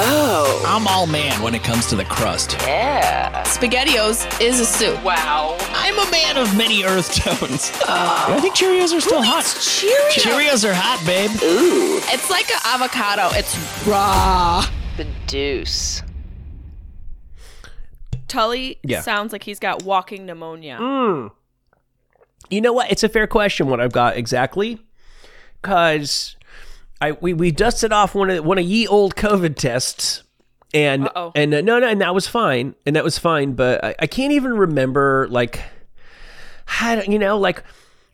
Oh. I'm all man when it comes to the crust. Yeah. SpaghettiOs is a soup. Wow. I'm a man of many earth tones. I think Cheerios are still hot. Cheerios? Cheerios are hot, babe. Ooh. It's like an avocado. It's raw. The deuce. Tully Yeah. sounds like he's got walking pneumonia. Mm. You know what? It's a fair question. What I've got exactly, because I we, we dusted off one of one of ye old COVID tests, and Uh-oh. and uh, no no, and that was fine, and that was fine. But I, I can't even remember like, how you know like.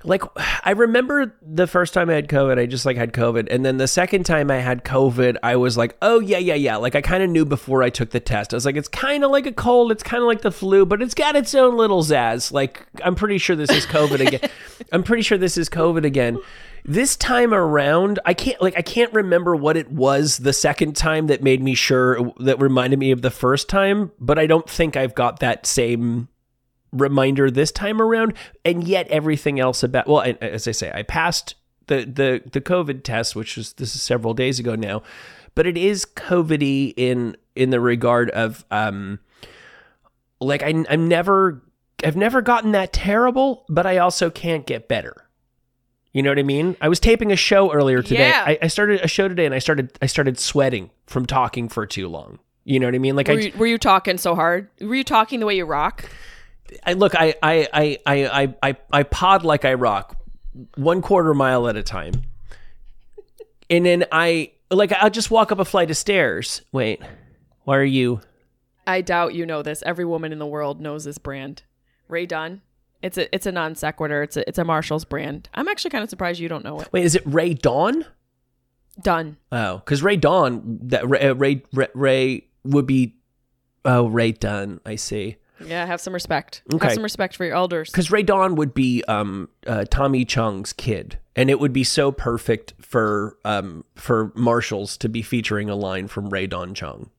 Like I remember the first time I had COVID, I just like had COVID, and then the second time I had COVID, I was like, oh yeah, yeah, yeah. Like I kind of knew before I took the test. I was like, it's kind of like a cold, it's kind of like the flu, but it's got its own little zazz. Like I'm pretty sure this is COVID again. I'm pretty sure this is COVID again. This time around, I can't like I can't remember what it was the second time that made me sure that reminded me of the first time, but I don't think I've got that same reminder this time around. And yet everything else about well as i say i passed the the the covid test which was this is several days ago now but it is covidy in in the regard of um like I, i'm never i've never gotten that terrible but i also can't get better you know what i mean i was taping a show earlier today Yeah. I, I started a show today and i started i started sweating from talking for too long you know what i mean like Were i you, were you talking so hard? Were you talking the way you rock? I look, I, I, I, I, I, I, pod like I rock, one quarter mile at a time, and then I like I'll just walk up a flight of stairs. Wait, why are you? I doubt you know this. Every woman in the world knows this brand. Rae Dunn. It's a it's a non sequitur. It's a it's a Marshalls brand. I'm actually kind of surprised you don't know it. Wait, is it Ray Dawn? Done. Oh, because Ray Dawn, that Ray, uh, Ray, Ray, Ray would be. Oh, Rae Dunn. I see. Yeah, have some respect. Okay. Have some respect for your elders. Because Rae Dawn would be um, uh, Tommy Chong's kid, and it would be so perfect for um, for Marshalls to be featuring a line from Rae Dawn Chong.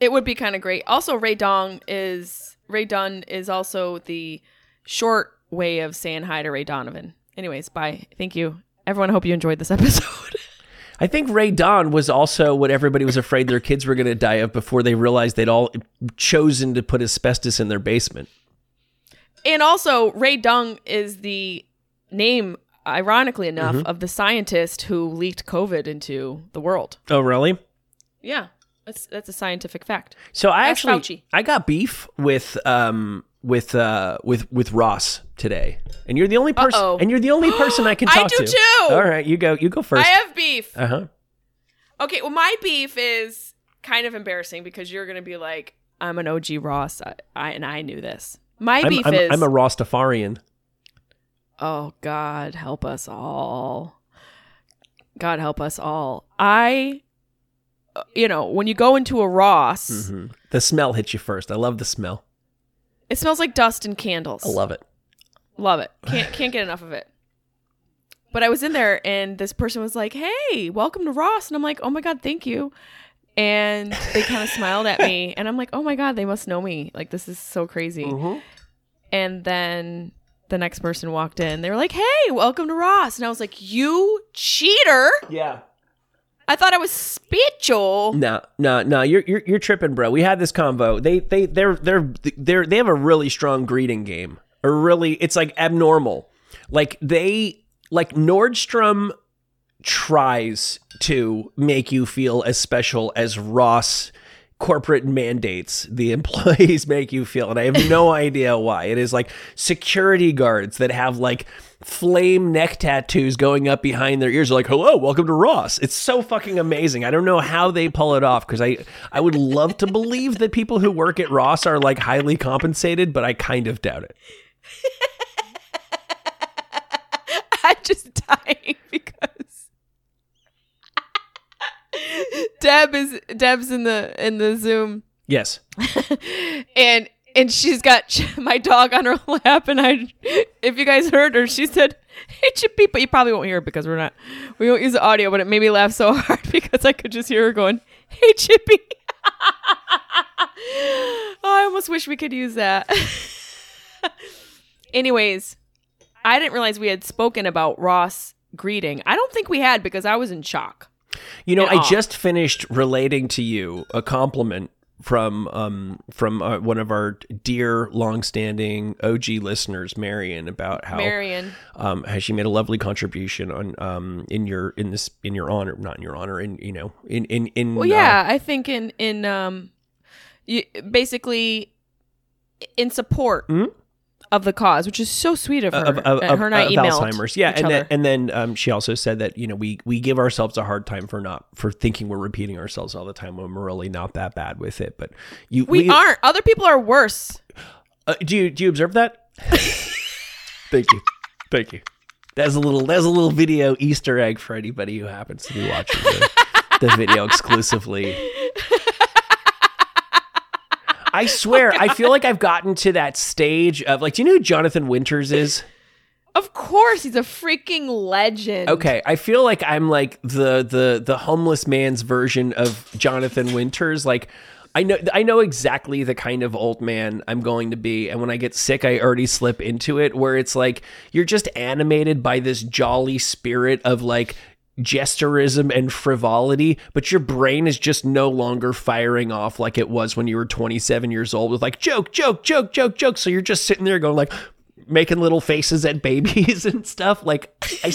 It would be kind of great. Also, Ray Dong is Rae Dunn is also the short way of saying hi to Ray Donovan. Anyways, bye. Thank you, everyone. I hope you enjoyed this episode. I think Ray Don was also what everybody was afraid their kids were going to die of before they realized they'd all chosen to put asbestos in their basement. and also, Ray Dung is the name, ironically enough, Mhm. of the scientist who leaked COVID into the world. Oh, really? Yeah, that's that's a scientific fact. So I Ask actually Fauci. I got beef with um with uh with with Ross today, and you're the only person, and you're the only person I can talk I do to. too! All right, you go. You go first. I have beef. Uh huh. Okay, well, my beef is kind of embarrassing because you're gonna be like, I'm an OG Ross, I, I and I knew this. My I'm, beef I'm, is, I'm a Rastafarian. oh God, help us all. God help us all. I, uh, you know, when you go into a Ross, hmm The smell hits you first. I love the smell. It smells like dust and candles. I love it. Love it. Can't can't get enough of it. But I was in there and this person was like, "Hey, welcome to Ross." And I'm like, "Oh my god, thank you." And they kind of smiled at me and I'm like, "Oh my god, they must know me. Like this is so crazy." Mm-hmm. And then the next person walked in. They were like, "Hey, welcome to Ross." And I was like, "You cheater." Yeah. I thought I was spiritual. No, no, no. You're you're you're tripping, bro. We had this convo. They they they're they're they're they have a really strong greeting game. A really, it's like abnormal. Like they like Nordstrom tries to make you feel as special as Ross corporate mandates the employees make you feel and I have no idea why. It is like security guards that have like flame neck tattoos going up behind their ears are like, "Hello, welcome to Ross." It's so fucking amazing. I don't know how they pull it off because I I would love to believe that people who work at Ross are like highly compensated, but I kind of doubt it. I'm just dying because Deb is Deb's in the in the Zoom Yes. and and she's got my dog on her lap and I if you guys heard her she said hey Chippy but you probably won't hear it because we're not we won't use the audio but it made me laugh so hard because I could just hear her going hey Chippy oh, I almost wish we could use that. Anyways I didn't realize we had spoken about Ross greeting. I don't think we had because I was in shock. You know, I just finished relating to you a compliment from um from uh, one of our dear longstanding OG listeners, Marion, about how Marion. um how she made a lovely contribution on um in your in this in your honor, not in your honor, in you know in in in Well, uh, yeah, I think in in um, you, basically in support of the cause, which is so sweet of her. Of, of, of, her and I emailed Alzheimer's. Yeah, and then and then um, she also said that you know we we give ourselves a hard time for not for thinking we're repeating ourselves all the time when we're really not that bad with it. But you we, aren't. Other people are worse. Uh, do you do you observe that? Thank you, thank you. That's a little that's a little video Easter egg for anybody who happens to be watching the, the video exclusively. I swear, I feel like I've gotten to that stage of like, do you know who Jonathan Winters is? Of course, he's a freaking legend. Okay, I feel like I'm like the the the homeless man's version of Jonathan Winters. Like, I know I know exactly the kind of old man I'm going to be, and when I get sick, I already slip into it. Where it's like you're just animated by this jolly spirit of like gesturism and frivolity, but your brain is just no longer firing off like it was when you were 27 years old with like joke, joke, joke, joke, joke. So you're just sitting there going like making little faces at babies and stuff. Like I.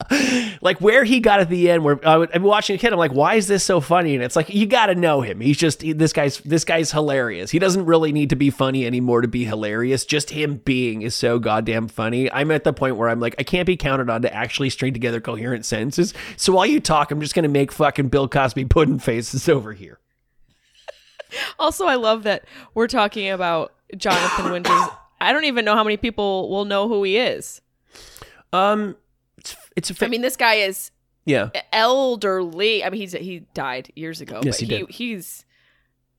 like where he got at the end where I would, I'm watching a kid I'm like why is this so funny? And it's like you got to know him. He's just he- this guy's this guy's hilarious. He doesn't really need to be funny anymore to be hilarious. Just him being is so goddamn funny. I'm at the point where I'm like I can't be counted on to actually string together coherent sentences. So while you talk I'm just going to make fucking Bill Cosby pudding faces over here. Also, I love that we're talking about Jonathan Winters. I don't even know how many people will know who he is. um it's a fa- I mean, this guy is yeah elderly. I mean, he's he died years ago. Yes, but he did. He's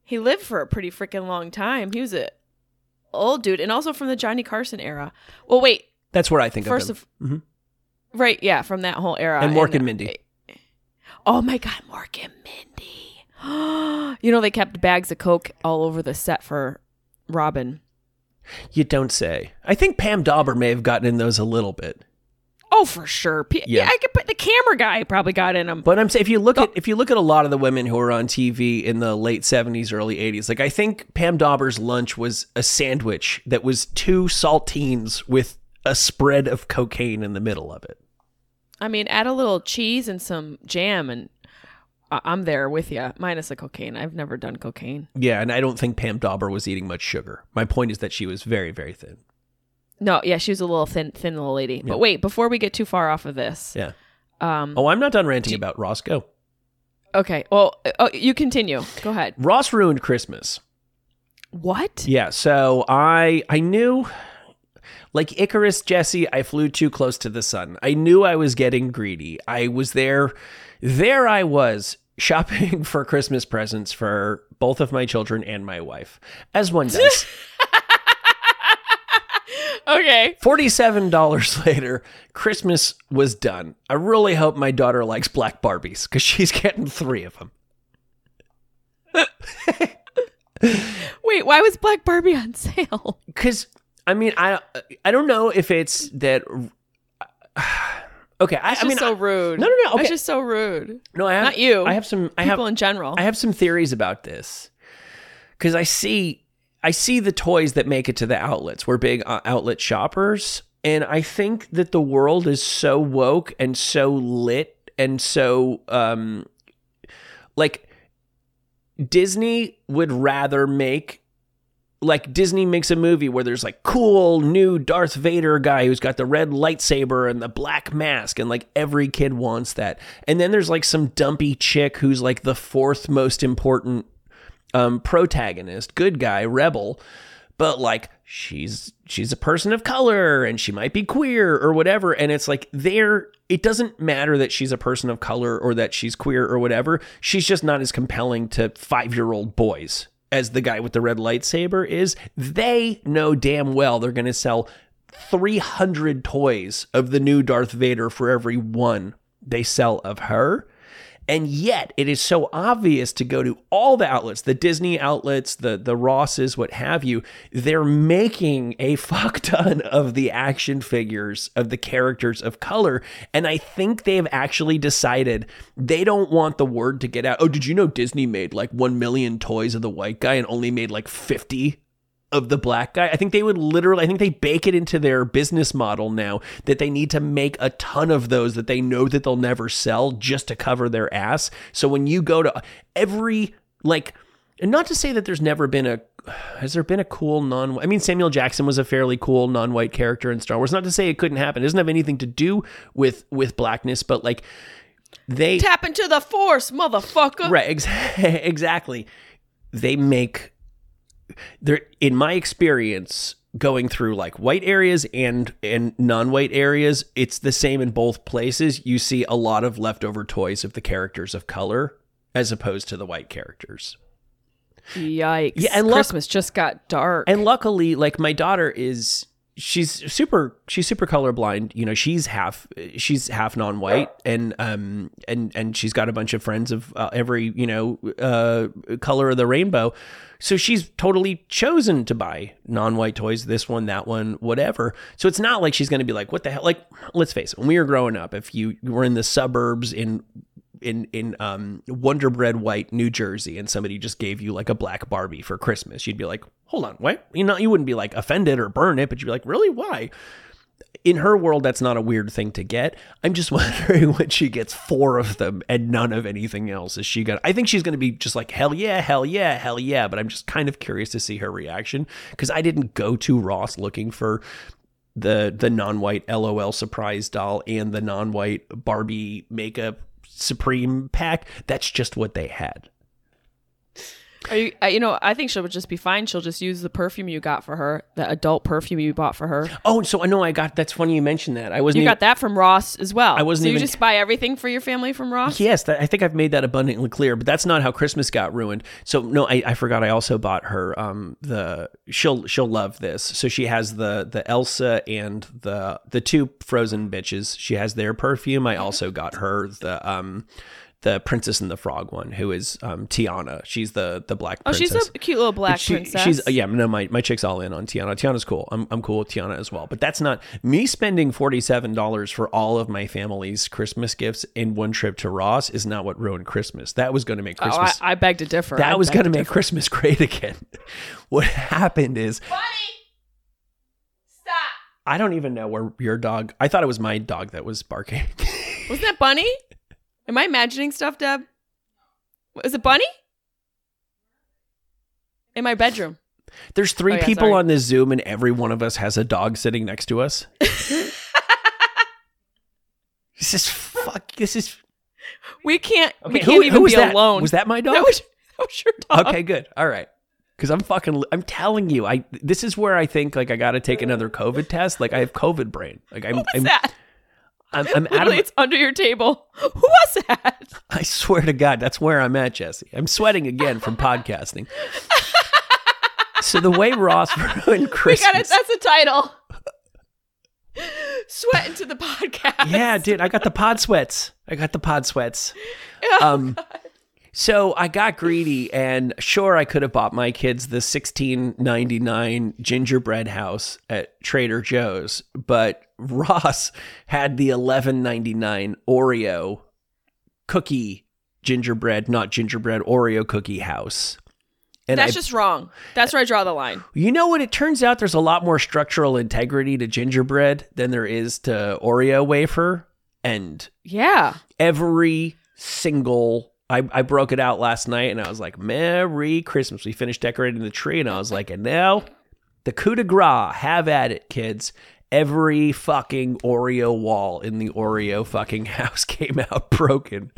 he lived for a pretty freaking long time. He was a old dude, and also from the Johnny Carson era. Well, wait, that's where I think first of of him Mhm. right, yeah, from that whole era. and Mork and Mindy Oh my God, Mork and Mindy. you know they kept bags of coke all over the set for Robin. you don't say I think Pam Dawber may have gotten in those a little bit Oh, for sure. P- Yeah. yeah. I could put the camera guy probably got in him. But I'm saying if you look at if you look at a lot of the women who were on TV in the late 70s, early 80s, like I think Pam Dawber's lunch was a sandwich that was two saltines with a spread of cocaine in the middle of it. I mean, add a little cheese and some jam, and I- I'm there with you. Minus the cocaine. I've never done cocaine. Yeah, and I don't think Pam Dawber was eating much sugar. My point is that she was very, very thin. No, yeah, she was a little thin, thin little lady. But wait, before we get too far off of this, Yeah. um, Oh, I'm not done ranting about Ross. Go. okay. Well, oh, you continue. Go ahead. Ross ruined Christmas. What? Yeah, so I I knew like Icarus Jesse, I flew too close to the sun. I knew I was getting greedy. I was there there I was shopping for Christmas presents for both of my children and my wife. As one does. Okay. $47 later, Christmas was done. I really hope my daughter likes black Barbies cuz she's getting 3 of them. Wait, why was Black Barbie on sale? because I mean I I don't know if it's that. Okay, I, It's I mean just so I- rude. No, no, no. Okay, It's just so rude. no, I have, not you. I have some. I have People in general. I have some theories about this because I see I see the toys that make it to the outlets. We're big uh, outlet shoppers, And I think that the world is so woke and so lit and so um like Disney would rather make like Disney makes a movie where there's like cool new Darth Vader guy who's got the red lightsaber and the black mask and like every kid wants that. And then there's like some dumpy chick who's like the fourth most important um protagonist, good guy, rebel, but like she's she's a person of color and she might be queer or whatever and it's like there it doesn't matter that she's a person of color or that she's queer or whatever. She's just not as compelling to 5-year-old boys as the guy with the red lightsaber is, they know damn well they're going to sell 300 toys of the new Darth Vader for every one they sell of her. And yet, it is so obvious to go to all the outlets, the Disney outlets, the the Rosses, what have you. They're making a fuck ton of the action figures of the characters of color, and I think they've actually decided they don't want the word to get out. Oh, did you know Disney made like one million toys of the white guy and only made like fifty of the black guy. I think they would literally, I think they bake it into their business model now that they need to make a ton of those that they know that they'll never sell just to cover their ass. So when you go to every, like, and not to say that there's never been a, has there been a cool non, I mean, Samuel Jackson was a fairly cool non-white character in Star Wars. Not to say it couldn't happen. It doesn't have anything to do with, with blackness, but like, they Tap into the force, motherfucker. Right, ex- exactly. They make there in my experience going through like white areas and and non-white areas, it's the same in both places. You see a lot of leftover toys of the characters of color as opposed to the white characters. Yikes. Yeah, and Christmas just got dark. And luckily, like my daughter is she's super she's super colorblind you know she's half she's half non-white and um and and she's got a bunch of friends of uh, every you know uh color of the rainbow so she's totally chosen to buy non-white toys this one that one whatever so it's not like she's going to be like what the hell like let's face it when we were growing up if you were in the suburbs in in in um Wonder Bread White, New Jersey, and somebody just gave you like a black Barbie for Christmas, you'd be like, "Hold on, what?" You know, you wouldn't be like offended or burn it, but you'd be like, "Really? Why?" In her world, that's not a weird thing to get. I'm just wondering when she gets four of them and none of anything else. Is she gonna? I think she's gonna be just like hell yeah, hell yeah, hell yeah. But I'm just kind of curious to see her reaction because I didn't go to Ross looking for the the non-white LOL surprise doll and the non-white Barbie makeup Supreme pack. That's just what they had. Are you, uh, you know, I think she'll just be fine. She'll just use the perfume you got for her, the adult perfume you bought for her. Oh, so I know I got. That's funny you mentioned that. I wasn't. You even, got that from Ross as well. I wasn't so you just buy everything for your family from Ross. Yes, that, I think I've made that abundantly clear, but that's not how Christmas got ruined. So no, I, I forgot. I also bought her um the she'll she'll love this. So she has the the Elsa and the the two Frozen bitches. She has their perfume. I also got her the um the Princess and the Frog one, who is um Tiana. She's the the black. Princess. Oh, Princess. she's a cute little black she- princess. She's yeah, no, my my chick's all in on Tiana. Tiana's cool. I'm I'm cool with Tiana as well. But that's not me spending forty seven dollars for all of my family's Christmas gifts in one trip to Ross is not what ruined Christmas. That was going to make Oh, I, Christmas. I beg to differ. I that was going to to make differ. Christmas great again. what happened is Bunny Stop. I don't even know where your dog. I thought it was my dog that was barking. Wasn't that Bunny? Am I imagining stuff, Deb? Was it Bunny? In my bedroom. There's three Oh, yeah, people sorry. on this Zoom, and every one of us has a dog sitting next to us. this is fuck. This is We can't. we can't even was be that? alone. Was that my dog? That was, that was your dog. okay, good. All right. Because I'm fucking. I'm telling you, I. This is where I think like I got to take another COVID test. Like I have COVID brain. Like I'm. What's I'm, that? I'm, I'm out Literally, of. it's under your table. Who was that? I swear to God, that's where I'm at, Jesse. I'm sweating again from podcasting. So the way Ross ruined We Christmas. got it. That's the title. Sweat into the podcast. yeah, dude, I got the pod sweats. I got the pod sweats. Um, so I got greedy, and sure, I could have bought my kids the sixteen ninety nine gingerbread house at Trader Joe's, but Ross had the eleven ninety nine Oreo cookie gingerbread, not gingerbread Oreo cookie house. And That's I, just wrong. That's where I draw the line. you know what? It turns out there's a lot more structural integrity to gingerbread than there is to Oreo wafer. And Yeah. every single I, I broke it out last night and I was like, Merry Christmas. We finished decorating the tree and I was like, and now the coup de grace, have at it, kids. Every fucking Oreo wall in the Oreo fucking house came out broken.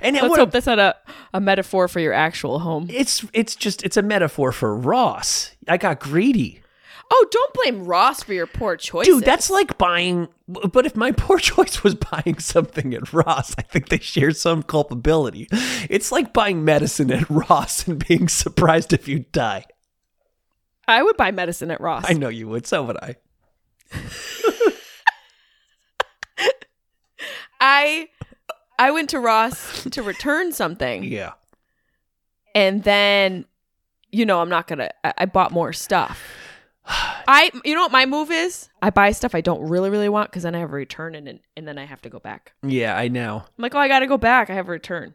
And Let's hope that's not a, a metaphor for your actual home. it's it's just it's a metaphor for Ross. I got greedy. Oh, don't blame Ross for your poor choices. Dude, that's like buying. But if my poor choice was buying something at Ross, I think they share some culpability. It's like buying medicine at Ross and being surprised if you die. I would buy medicine at Ross. I know you would. So would I. I I went to Ross to return something, Yeah. and then you know I'm not gonna. I, I bought more stuff. I you know what my move is? I buy stuff I don't really really want because then I have a return and and then I have to go back. Yeah, I know. I'm like, oh, I got to go back. I have a return.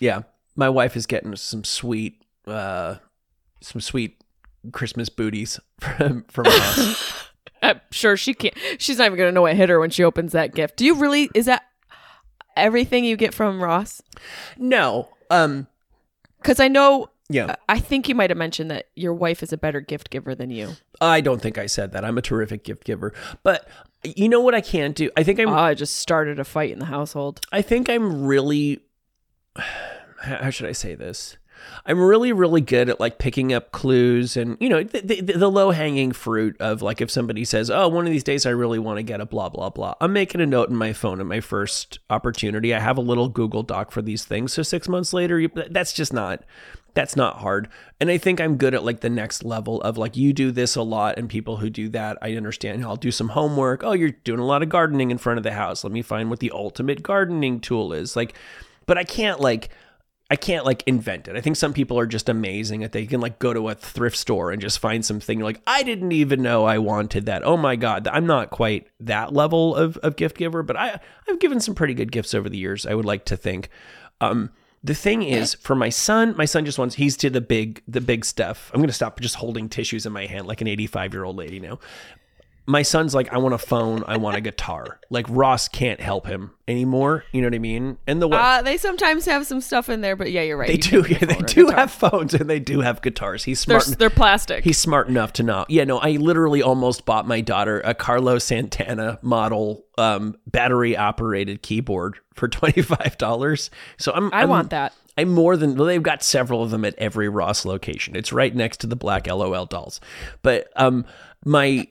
Yeah. My wife is getting some sweet, uh, some sweet Christmas booties from from Ross. I'm sure she can't. She's not even gonna know what hit her when she opens that gift. Do you really? Is that everything you get from Ross? no. Um. Because I know. Yeah. I think you might have mentioned that your wife is a better gift giver than you. I don't think I said that. I'm a terrific gift giver. But you know what I can't do? I think I'm Oh, I just started a fight in the household. I think I'm really how should I say this? I'm really really good at like picking up clues and you know the, the, the low hanging fruit of like if somebody says, "Oh, one of these days I really want to get a blah blah blah." I'm making a note in my phone at my first opportunity. I have a little Google Doc for these things. So 6 months later, you, that's just not that's not hard. And I think I'm good at like the next level of like you do this a lot and people who do that, I understand. I'll do some homework. Oh, you're doing a lot of gardening in front of the house. Let me find what the ultimate gardening tool is. Like but I can't like I can't like invent it. I think some people are just amazing that they can like go to a thrift store and just find something you're like I didn't even know I wanted that. Oh my god, I'm not quite that level of of gift giver, but I I've given some pretty good gifts over the years. I would like to think. Um the thing is for my son, my son just wants he's to the big the big stuff. I'm going to stop just holding tissues in my hand like an 85-year-old lady now my son's like, I want a phone, I want a guitar. Like Ross can't help him anymore. You know what I mean? And the way Uh, they sometimes have some stuff in there, but yeah, you're right. they You do, yeah, they do have phones and they do have guitars. He's They're, smart. they're plastic. He's smart enough to know. Yeah, no, I literally almost bought my daughter a Carlos Santana model um, battery operated keyboard for twenty five dollars. So I'm I I'm- want that. I'm more than well, they've got several of them at every Ross location. It's right next to the black LOL dolls. But um my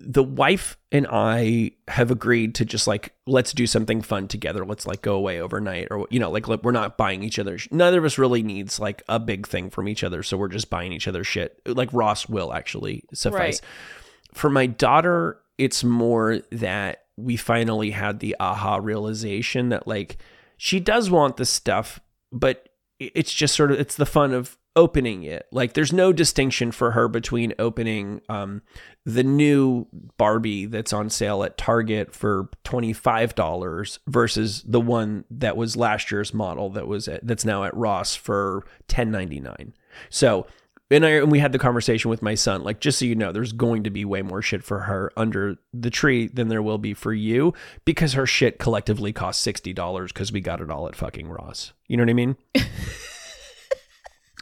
the wife and I have agreed to just like let's do something fun together. Let's like go away overnight or you know like we're not buying each other. Neither of us really needs like a big thing from each other, so we're just buying each other shit. Like Ross will actually suffice. Right. For my daughter, it's more that we finally had the aha realization that like she does want the stuff, but it's just sort of it's the fun of opening it. Like there's no distinction for her between opening um the new Barbie that's on sale at Target for $25 versus the one that was last year's model that was at, that's now at Ross for 10.99. So and, I, and we had the conversation with my son, like, just so you know, there's going to be way more shit for her under the tree than there will be for you because her shit collectively costs $60 because we got it all at fucking Ross. You know what I mean?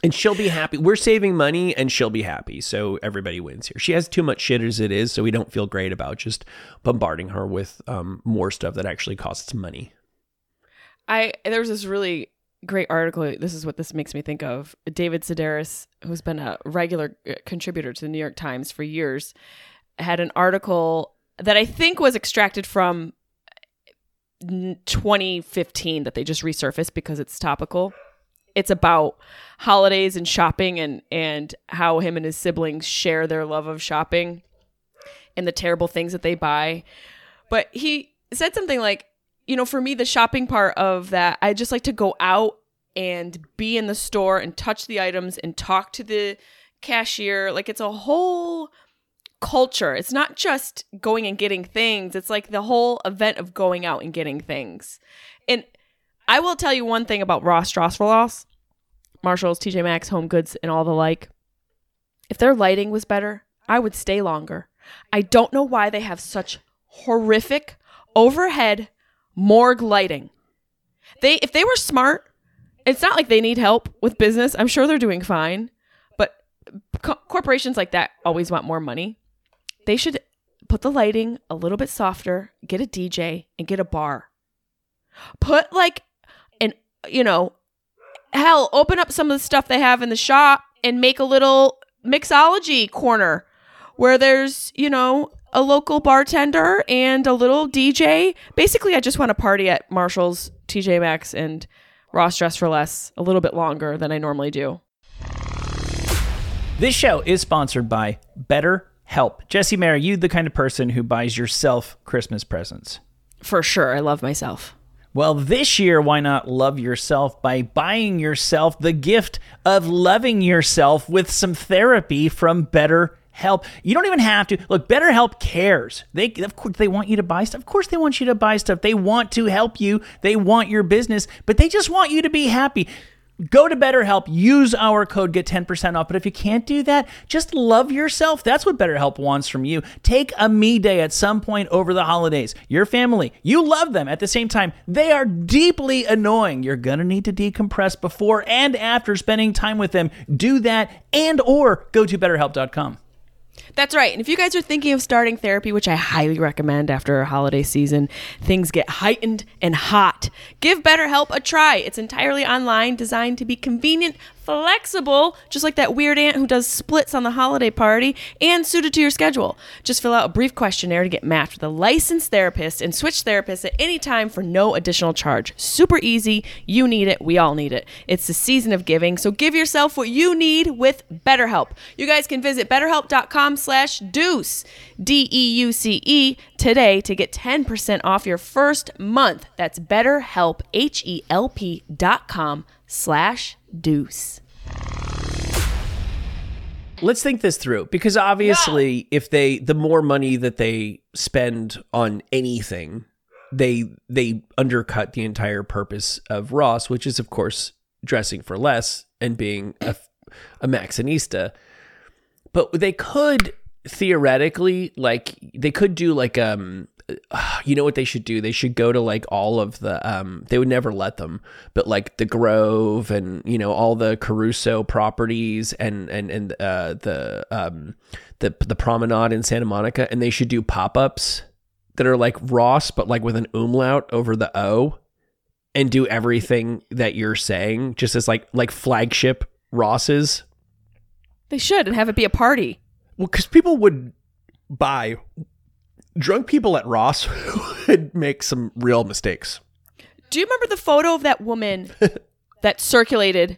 and she'll be happy. We're saving money and she'll be happy. So everybody wins here. She has too much shit as it is. So we don't feel great about just bombarding her with um, more stuff that actually costs money. I there was this really great article. This is what this makes me think of. David Sedaris, who's been a regular uh, contributor to the New York Times for years, had an article that I think was extracted from 2015 that they just resurfaced because it's topical. It's about holidays and shopping and and how him and his siblings share their love of shopping and the terrible things that they buy. But he said something like, you know, for me, the shopping part of that, I just like to go out and be in the store and touch the items and talk to the cashier. Like it's a whole culture. It's not just going and getting things, it's like the whole event of going out and getting things. I will tell you one thing about Ross Dress for Less. Marshalls, TJ Maxx, Home Goods, and all the like. If their lighting was better, I would stay longer. I don't know why they have such horrific overhead morgue lighting. They if they were smart, it's not like they need help with business. I'm sure they're doing fine, but co- corporations like that always want more money. They should put the lighting a little bit softer, get a DJ and get a bar. Put like you know, hell, open up some of the stuff they have in the shop and make a little mixology corner where there's, you know, a local bartender and a little DJ. Basically, I just want to party at Marshall's, TJ Maxx, and Ross Dress for Less a little bit longer than I normally do. This show is sponsored by Better Help. Jesse Mary, you the kind of person who buys yourself Christmas presents. For sure, I love myself. Well, this year, why not love yourself by buying yourself the gift of loving yourself with some therapy from BetterHelp? You don't even have to. Look, BetterHelp cares. They of course they want you to buy stuff. Of course they want you to buy stuff. They want to help you. They want your business, but they just want you to be happy. Go to BetterHelp, use our code, get 10% off. But if you can't do that, just love yourself. That's what BetterHelp wants from you. Take a me day at some point over the holidays. Your family, you love them. At the same time, they are deeply annoying. You're going to need to decompress before and after spending time with them. Do that and or go to betterhelp.com. That's right. And if you guys are thinking of starting therapy, which I highly recommend after a holiday season, things get heightened and hot. Give BetterHelp a try. It's entirely online, designed to be convenient, flexible, just like that weird aunt who does splits on the holiday party, and suited to your schedule. Just fill out a brief questionnaire to get matched with a licensed therapist and switch therapists at any time for no additional charge. Super easy. You need it. We all need it. It's the season of giving, so give yourself what you need with BetterHelp. You guys can visit betterhelp.com slash deuce, D-E-U-C-E, today to get 10% off your first month. That's betterhelp, H-E-L-P dot com slash deuce. Let's think this through because obviously if they the more money that they spend on anything, they they undercut the entire purpose of Ross, which is of course dressing for less and being a, a Maxxinista. But they could theoretically like they could do like um you know what they should do? They should go to like all of the um they would never let them, but like the Grove and you know all the Caruso properties and and and uh the um the the promenade in Santa Monica and they should do pop-ups that are like Ross but like with an umlaut over the O and do everything that you're saying just as like like flagship Rosses. They should and have it be a party. Well, cuz people would buy drunk people at Ross would make some real mistakes. Do you remember the photo of that woman that circulated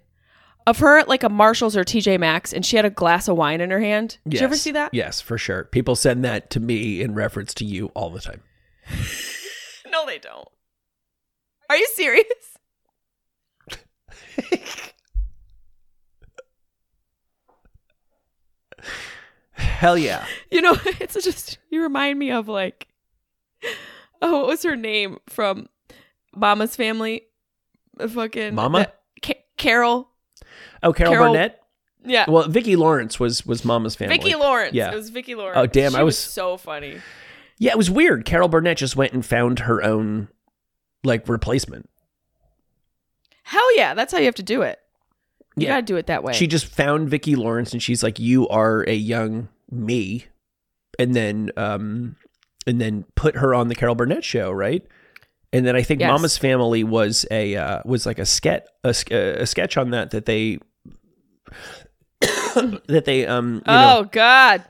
of her at like a Marshalls or TJ Maxx and she had a glass of wine in her hand? Did you ever see that? Yes, for sure. People send that to me in reference to you all the time. No, they don't. Are you serious? Hell yeah. You know, it's just you remind me of like oh, what was her name from Mama's Family? Fucking Mama? that- Ca- Carol. Oh, Carol, Carol- Burnett? Yeah. Well, Vicki Lawrence was was Mama's family. Vicki Lawrence. Yeah. It was Vicki Lawrence. Oh, damn, She I was- so funny. Yeah, it was weird. Carol Burnett just went and found her own like replacement. Hell yeah, that's how you have to do it. You Yeah. gotta do it that way. She just found Vicki Lawrence and she's like, "You are a young me," and then um, and then put her on the Carol Burnett show, right? And then I think Yes. Mama's Family was a uh, was like a sketch a, a sketch on that that they that they um you know oh God.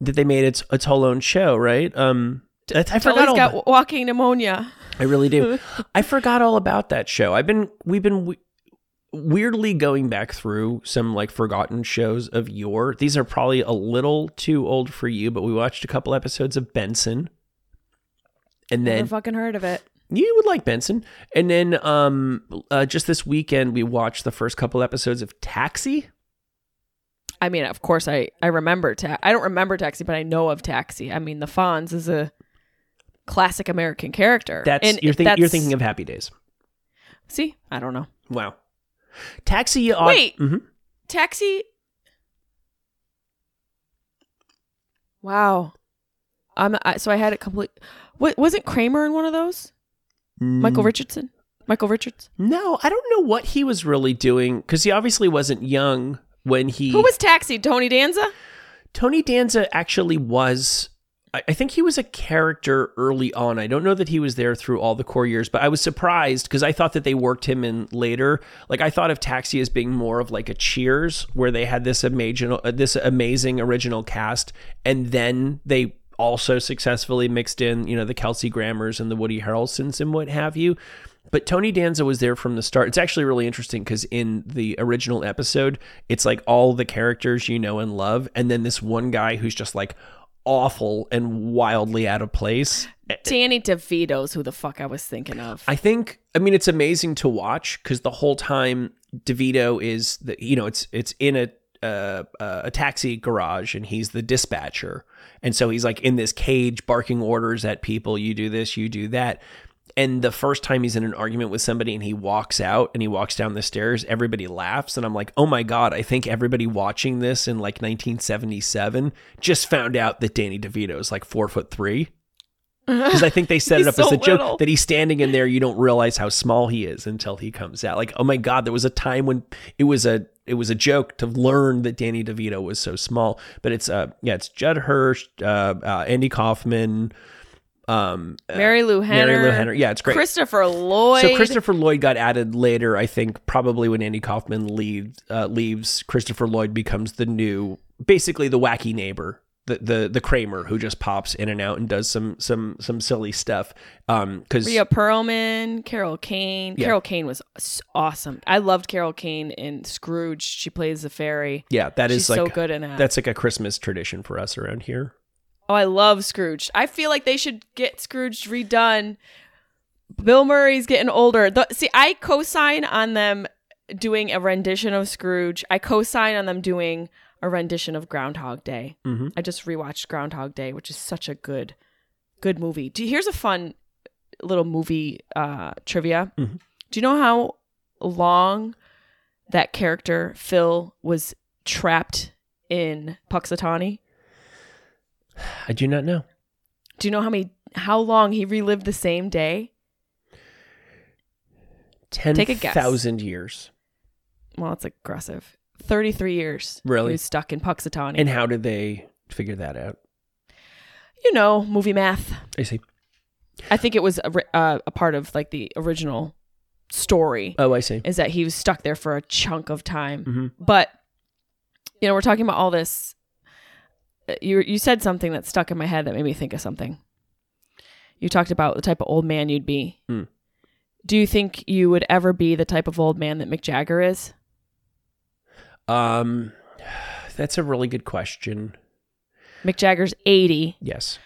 that they made its its whole own show, right? Um, I, I forgot all got walking pneumonia. I really do. I forgot all about that show. I've been we've been weirdly going back through some like forgotten shows of yore. These are probably a little too old for you, but we watched a couple episodes of Benson. And Never then fucking heard of it. you would like Benson. And then um uh, just this weekend we watched the first couple episodes of Taxi. I mean, of course, I I remember. Ta- I don't remember Taxi, but I know of Taxi. I mean, the Fonz is a classic American character. That's And you're, think, that's- you're thinking of Happy Days. See, I don't know. Wow. Taxi. on- Wait. Mhm. Taxi. Wow. I'm I, so I had it complete. What wasn't Kramer in one of those? Michael Mm. Richardson. Michael Richards. No, I don't know what he was really doing because he obviously wasn't young when he. Who was Taxi? Tony Danza. Tony Danza actually was. I think he was a character early on. I don't know that he was there through all the core years, but I was surprised because I thought that they worked him in later. Like I thought of Taxi as being more of like a Cheers, where they had this amazing, uh, this amazing original cast, and then they also successfully mixed in, you know, the Kelsey Grammers and the Woody Harrelsons and what have you. But Tony Danza was there from the start. It's actually really interesting because in the original episode, it's like all the characters you know and love, and then this one guy who's just like awful and wildly out of place. Danny DeVito's who the fuck I was thinking of. I think I mean it's amazing to watch because the whole time DeVito is the you know it's it's in a uh, uh, a taxi garage and he's the dispatcher and so he's like in this cage barking orders at people you do this you do that and the first time he's in an argument with somebody and he walks out and he walks down the stairs everybody laughs and I'm like oh my god I think everybody watching this in like 1977 just found out that Danny DeVito is like four foot three because I think they set it up as so a joke that he's standing in there. You don't realize how small he is until he comes out. Like, oh my god, there was a time when it was a it was a joke to learn that Danny DeVito was so small. But it's uh yeah, it's Judd Hirsch, uh, uh Andy Kaufman, um, uh, Marilu Henner. Marilu Henner. Yeah, it's great. Christopher Lloyd. So Christopher Lloyd got added later. I think probably when Andy Kaufman leaves, uh, leaves Christopher Lloyd becomes the new, basically the wacky neighbor, the the the Kramer who just pops in and out and does some some some silly stuff. Um, because Rhea Perlman, Carol Kane. Yeah. Carol Kane was awesome. I loved Carol Kane in Scrooge. She plays the fairy. yeah, that is She's like so good in that. That's like a Christmas tradition for us around here. Oh, I love Scrooge. I feel like they should get Scrooge redone. Bill Murray's getting older. The, see, I co-sign on them doing a rendition of Scrooge. I co-sign on them doing a rendition of Groundhog Day. Mm-hmm. I just rewatched Groundhog Day, which is such a good, good movie. Do, here's a fun little movie uh, trivia. Mhm. Do you know how long that character Phil was trapped in Punxsutawney? I do not know. Do you know how many how long he relived the same day? Ten Take a guess. thousand years. Well, it's aggressive. 33 years. Really? He was stuck in Punxsutawney. And how did they figure that out? you know, movie math. I see. I think it was a, uh, a part of like the original story Oh, I see. is that he was stuck there for a chunk of time. Mhm. But you know, we're talking about all this you you said something that stuck in my head that made me think of something. You talked about the type of old man you'd be. Hmm. Do you think you would ever be the type of old man that Mick Jagger is? Um, that's a really good question. Mick Jagger's 80 Yes.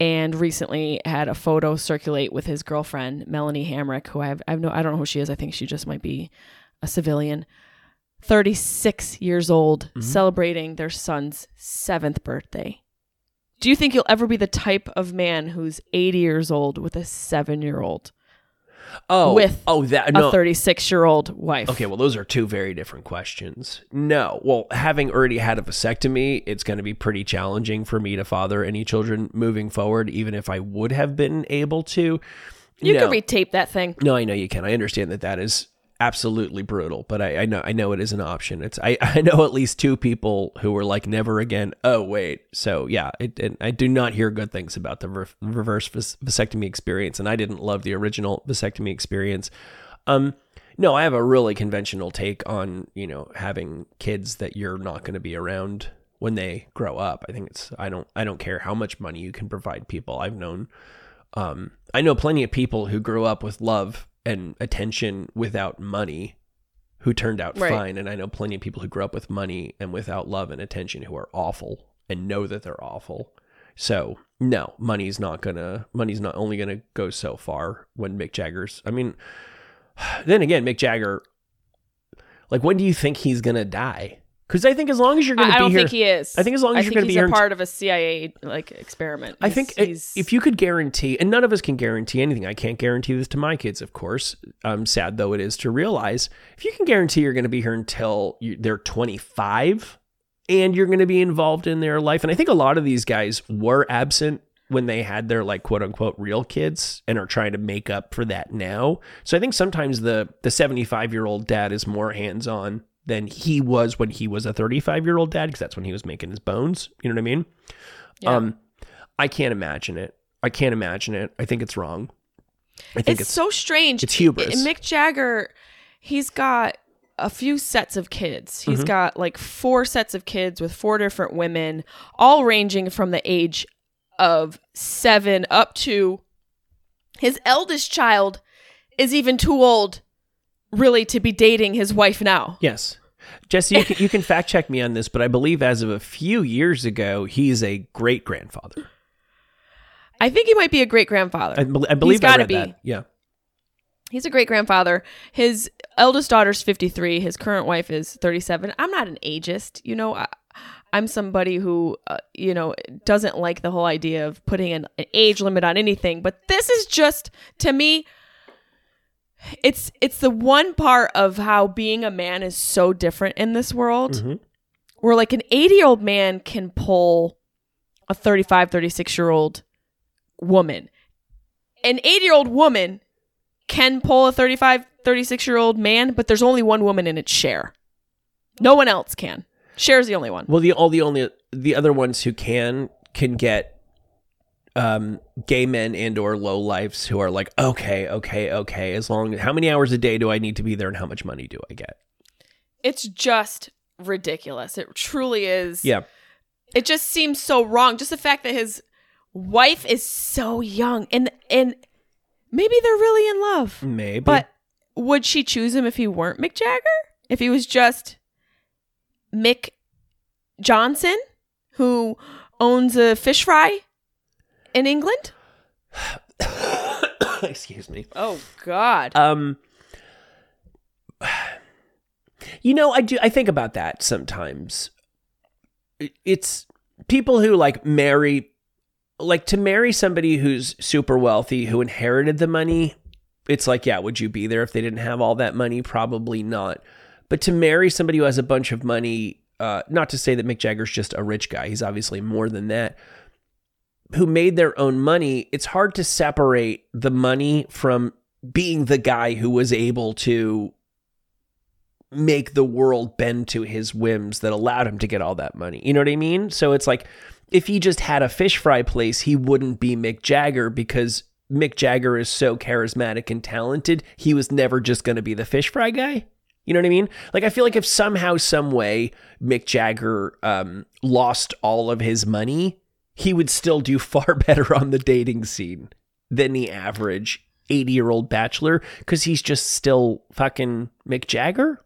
and recently had a photo circulate with his girlfriend Melanie Hamrick, who I have I have no I don't know who she is. I think she just might be a civilian. 36 years old, mm-hmm. celebrating their son's 7th birthday. Do you think you'll ever be the type of man who's 80 years old with a 7-year-old Oh, With oh that a 36-year-old wife? Okay, well, those are two very different questions. No, well, having already had a vasectomy, it's going to be pretty challenging for me to father any children moving forward, even if I would have been able to. You no. can retape that thing. No, I know you can. I understand that that is absolutely brutal, but I, I know I know it is an option. It's I, I know at least two people who were like never again. Oh wait, so yeah, it, I do not hear good things about the ver- reverse vas- vasectomy experience, and I didn't love the original vasectomy experience. Um, no, I have a really conventional take on you know having kids that you're not going to be around when they grow up. I think it's I don't I don't care how much money you can provide people. I've known um, I know plenty of people who grew up with love and attention without money who turned out Right. fine. And I know plenty of people who grew up with money and without love and attention who are awful and know that they're awful. So no, money's not gonna money's not only gonna go so far when Mick Jagger's I mean then again, Mick Jagger like when do you think he's gonna die? Because I think as long as you're going I, to I be don't think he is. I think as long as I you're going to be he's here, a part of a CIA like experiment. I He's- think he's, if you could guarantee, and none of us can guarantee anything. I can't guarantee this to my kids, of course. Um, sad though it is to realize, if you can guarantee you're going to be here until you, they're 25, and you're going to be involved in their life, and I think a lot of these guys were absent when they had their like quote unquote real kids and are trying to make up for that now. So I think sometimes the the 75 year old dad is more hands on than he was when he was a 35 year old dad because that's when he was making his bones. You know what I mean? Yeah. Um, I can't imagine it. I can't imagine it. I think it's wrong. I think it's, it's, so strange. it's hubris. Mick Jagger, he's got a few sets of kids. He's Mm-hmm. got like four sets of kids with four different women, all ranging from the age of seven up to his eldest child is even too old really to be dating his wife now. yes. Jesse, you can, you can fact check me on this, but I believe as of a few years ago, he's a great grandfather. I think he might be a great grandfather. I, bel- I believe I gotta read be. that. Yeah. He's a great grandfather. His eldest daughter's 53. His current wife is 37. I'm not an ageist. You know, I, I'm somebody who, uh, you know, doesn't like the whole idea of putting an, an age limit on anything. But this is just, to me, it's it's the one part of how being a man is so different in this world mm-hmm. where like an 80 year old man can pull a 35 36 year old woman. An 80 year old woman can pull a 35 36 year old man but there's only one woman in it's Cher. No one else can. Cher's the only one. Well, the all the only the other ones who can can get um gay men and or low lifes who are like okay okay okay as long how many hours a day do i need to be there and how much money do i get? It's just ridiculous. It truly is. Yeah. It just seems so wrong. Just the fact that his wife is so young and and maybe they're really in love. Maybe. But would she choose him if he weren't Mick Jagger? If he was just Mick Johnson, who owns a fish fry in England? excuse me Oh God. um you know i do i think about that sometimes it's people who like marry like to marry somebody who's super wealthy who inherited the money it's like yeah would you be there if they didn't have all that money probably not but to marry somebody who has a bunch of money uh not to say that mick jagger's just a rich guy he's obviously more than that who made their own money, it's hard to separate the money from being the guy who was able to make the world bend to his whims that allowed him to get all that money. You know what I mean? So it's like if he just had a fish fry place, he wouldn't be Mick Jagger because Mick Jagger is so charismatic and talented. He was never just going to be the fish fry guy. You know what I mean? Like I feel like if somehow, some way, Mick Jagger um, lost all of his money, he would still do far better on the dating scene than the average 80 year old bachelor because he's just still fucking Mick Jagger.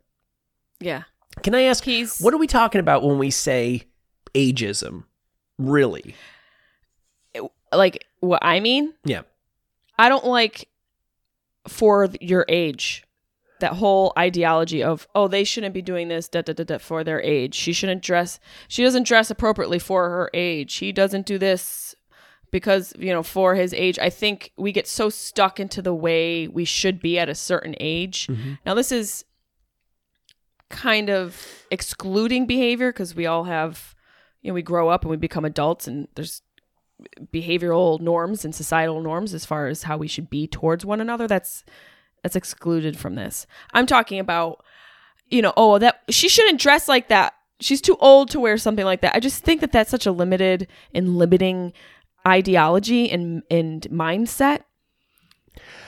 yeah. Can I ask, He's- what are we talking about when we say ageism? Really? Like what I mean? Yeah. I don't like for your age. That whole ideology of oh they shouldn't be doing this da, da, da, da, for their age. She shouldn't dress. She doesn't dress appropriately for her age. He doesn't do this because you know for his age. I think we get so stuck into the way we should be at a certain age. Mm-hmm. Now this is kind of excluding behavior because we all have you know we grow up and we become adults and there's behavioral norms and societal norms as far as how we should be towards one another that's that's excluded from this. I'm talking about you know oh that she shouldn't dress like that. She's too old to wear something like that. I just think that that's such a limited and limiting ideology and and mindset.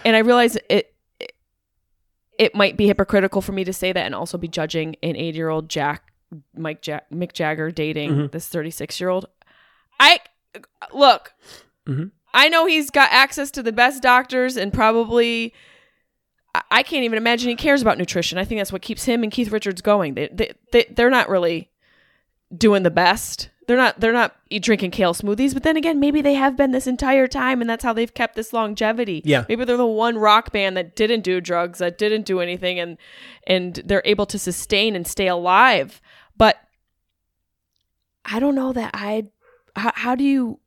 And i realize it it, it might be hypocritical for me to say that and also be judging an 8-year-old jack mike jack mick jagger dating this 36 year old i look, Mhm. I know he's got access to the best doctors and probably. I- can't even imagine he cares about nutrition. I think that's what keeps him and Keith Richards going. They, they, they they're not really doing the best. They're not they're not drinking kale smoothies, but then again, maybe they have been this entire time, and that's how they've kept this longevity. Yeah. maybe they're the one rock band that didn't do drugs, that didn't do anything, and and they're able to sustain and stay alive. But I don't know that I. How, how do you?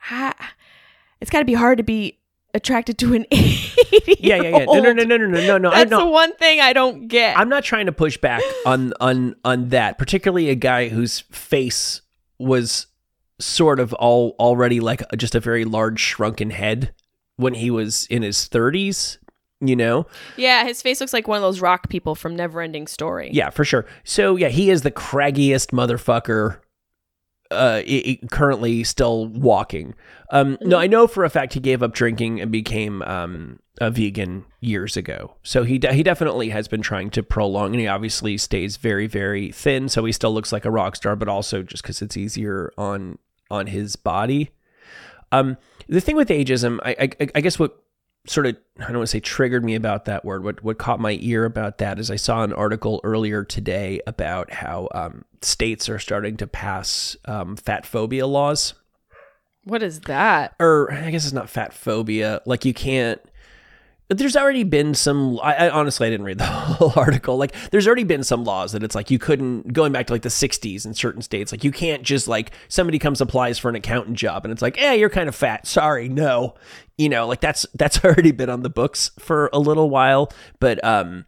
How, it's got to be hard to be attracted to an 80 Yeah, yeah, yeah. No, no, no, no, no, no, no. That's the one thing I don't get. I'm not trying to push back on on on that, particularly a guy whose face was sort of all already like just a very large shrunken head when he was in his 30s, you know. yeah, his face looks like one of those rock people from Neverending Story. Yeah, for sure. So yeah, he is the craggiest motherfucker uh i- i- currently still walking. Um no, I know for a fact he gave up drinking and became um a vegan years ago. So he de- he definitely has been trying to prolong and he obviously stays very very thin so he still looks like a rock star but also just cuz it's easier on on his body. Um the thing with ageism, I I, I guess what sort of I don't want to say triggered me about that word. What what caught my ear about that is I saw an article earlier today about how um, states are starting to pass um, fat phobia laws. What is that? Or I guess it's not fat phobia. Like you can't. There's already been some. I, I honestly I didn't read the whole article. Like there's already been some laws that it's like you couldn't going back to like the 60s in certain states. Like you can't just like somebody comes applies for an accountant job and it's like, eh, you're kind of fat. Sorry, no. You know, like that's that's already been on the books for a little while. But um,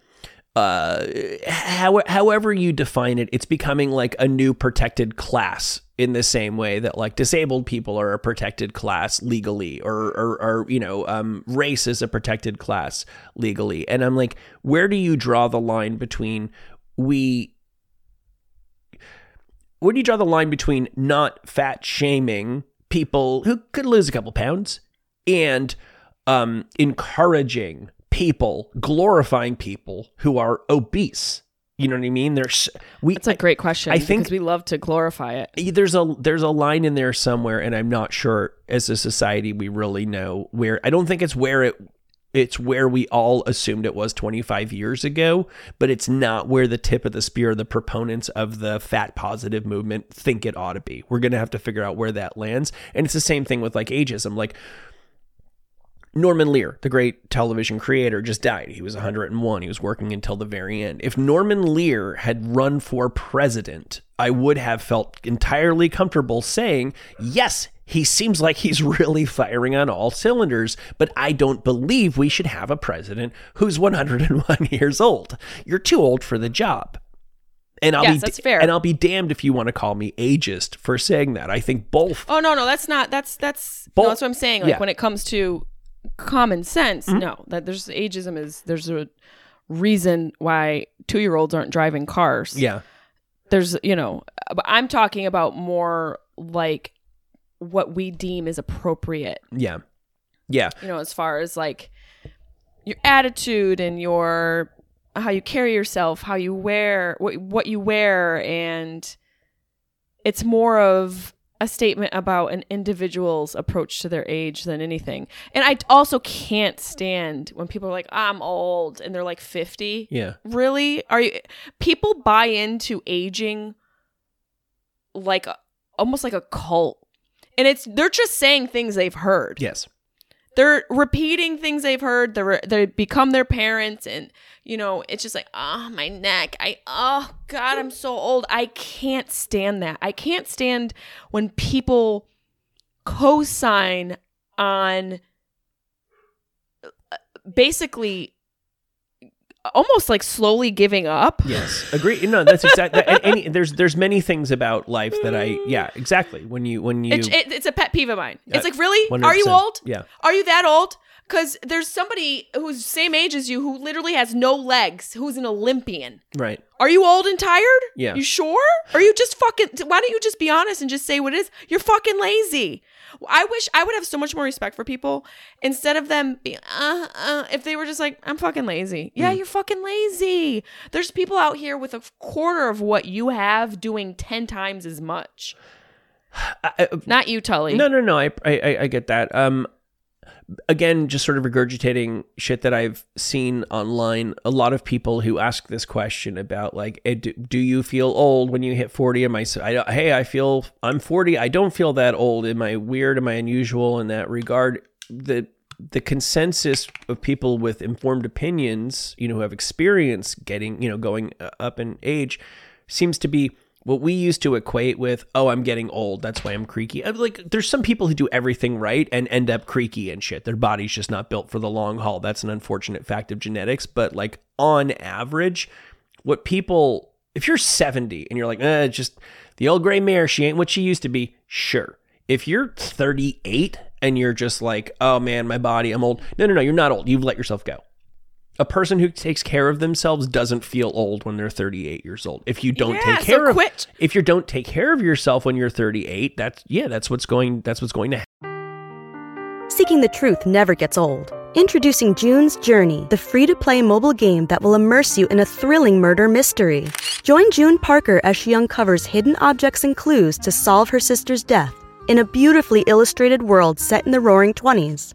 uh, how, however you define it, it's becoming like a new protected class in the same way that like disabled people are a protected class legally or, or, or you know, um, race is a protected class legally. And I'm like, where do you draw the line between we, where do you draw the line between not fat shaming people who could lose a couple pounds and um, encouraging people, glorifying people who are obese. You know what I mean? There's we. That's a great question. I think- because we love to glorify it. there's a there's a line in there somewhere, and I'm not sure as a society we really know where. I don't think it's where it it's where we all assumed it was 25 years ago, but it's not where the tip of the spear, the proponents of the fat positive movement think it ought to be. We're gonna have to figure out where that lands, and it's the same thing with like ageism, like. Norman Lear, the great television creator, just died. He was 101. He was working until the very end. If Norman Lear had run for president, I would have felt entirely comfortable saying, yes, he seems like he's really firing on all cylinders, but I don't believe we should have a president who's 101 years old. You're too old for the job. And I'll Yes, be that's fair. and I'll be damned if you want to call me ageist for saying that. I think both Oh no, no, that's not. That's that's. Bull- no, that's what I'm saying. Like Yeah. when it comes to common sense, Mm-hmm. no, that there's ageism is there's a reason why two year olds aren't driving cars. yeah. There's you know, but I'm talking about more like what we deem is appropriate. Yeah. Yeah. You know, as far as like your attitude and your how you carry yourself, how you wear what what you wear, and it's more of a statement about an individual's approach to their age than anything. And I also can't stand when people are like, "I'm old," and they're like 50. Yeah. Really? Are you people buy into aging like a, almost like a cult. And it's they're just saying things they've heard Yes. They're repeating things they've heard they're they become their parents and you know it's just like oh my neck. I oh god i'm so old. I can't stand that. I can't stand when people co-sign on uh, basically almost like slowly giving up Yes, agree. No, that's exactly. any, there's there's many things about life that I yeah exactly. When you when you It, it, it's a pet peeve of mine. It's Uh, like, really? Are you old? Yeah. Are you that old? Because there's somebody who's same age as you who literally has no legs, who's an Olympian. right Are you old and tired? Yeah. You sure? Are you just fucking? Why don't you just be honest and just say what it is? You're fucking lazy. I wish I would have so much more respect for people instead of them being, uh, uh, if they were just like, I'm fucking lazy. Yeah, Mm. you're fucking lazy. There's people out here with a quarter of what you have doing 10 times as much. I- I- Not you, Tully. no no no I, I I- I get that. Um, again, just sort of regurgitating shit that I've seen online. A lot of people who ask this question about like, eh, do, you feel old when you hit forty? Am I, I hey, I feel I'm forty. I don't feel that old. Am I weird? Am I unusual in that regard? The the consensus of people with informed opinions, you know, who have experience getting, you know, going uh, up in age, seems to be what we used to equate with, oh, I'm getting old. That's why I'm creaky. I'm Like, there's some people who do everything right and end up creaky and shit. Their body's just not built for the long haul. That's an unfortunate fact of genetics. But, like, on average, what people, if you're 70 and you're like, eh, just the old gray mare, she ain't what she used to be, sure. If you're 38 and you're just like, oh man, my body, I'm old. No, no, no, you're not old. You've let yourself go a person who takes care of themselves doesn't feel old when they're 38 years old. If you don't Yeah, take so care of quit. if you don't take care of yourself when you're 38, that's yeah, that's what's going that's what's going to happen. Seeking the truth never gets old. Introducing June's Journey, the free to play mobile game that will immerse you in a thrilling murder mystery. Join June Parker as she uncovers hidden objects and clues to solve her sister's death in a beautifully illustrated world set in the roaring 20s.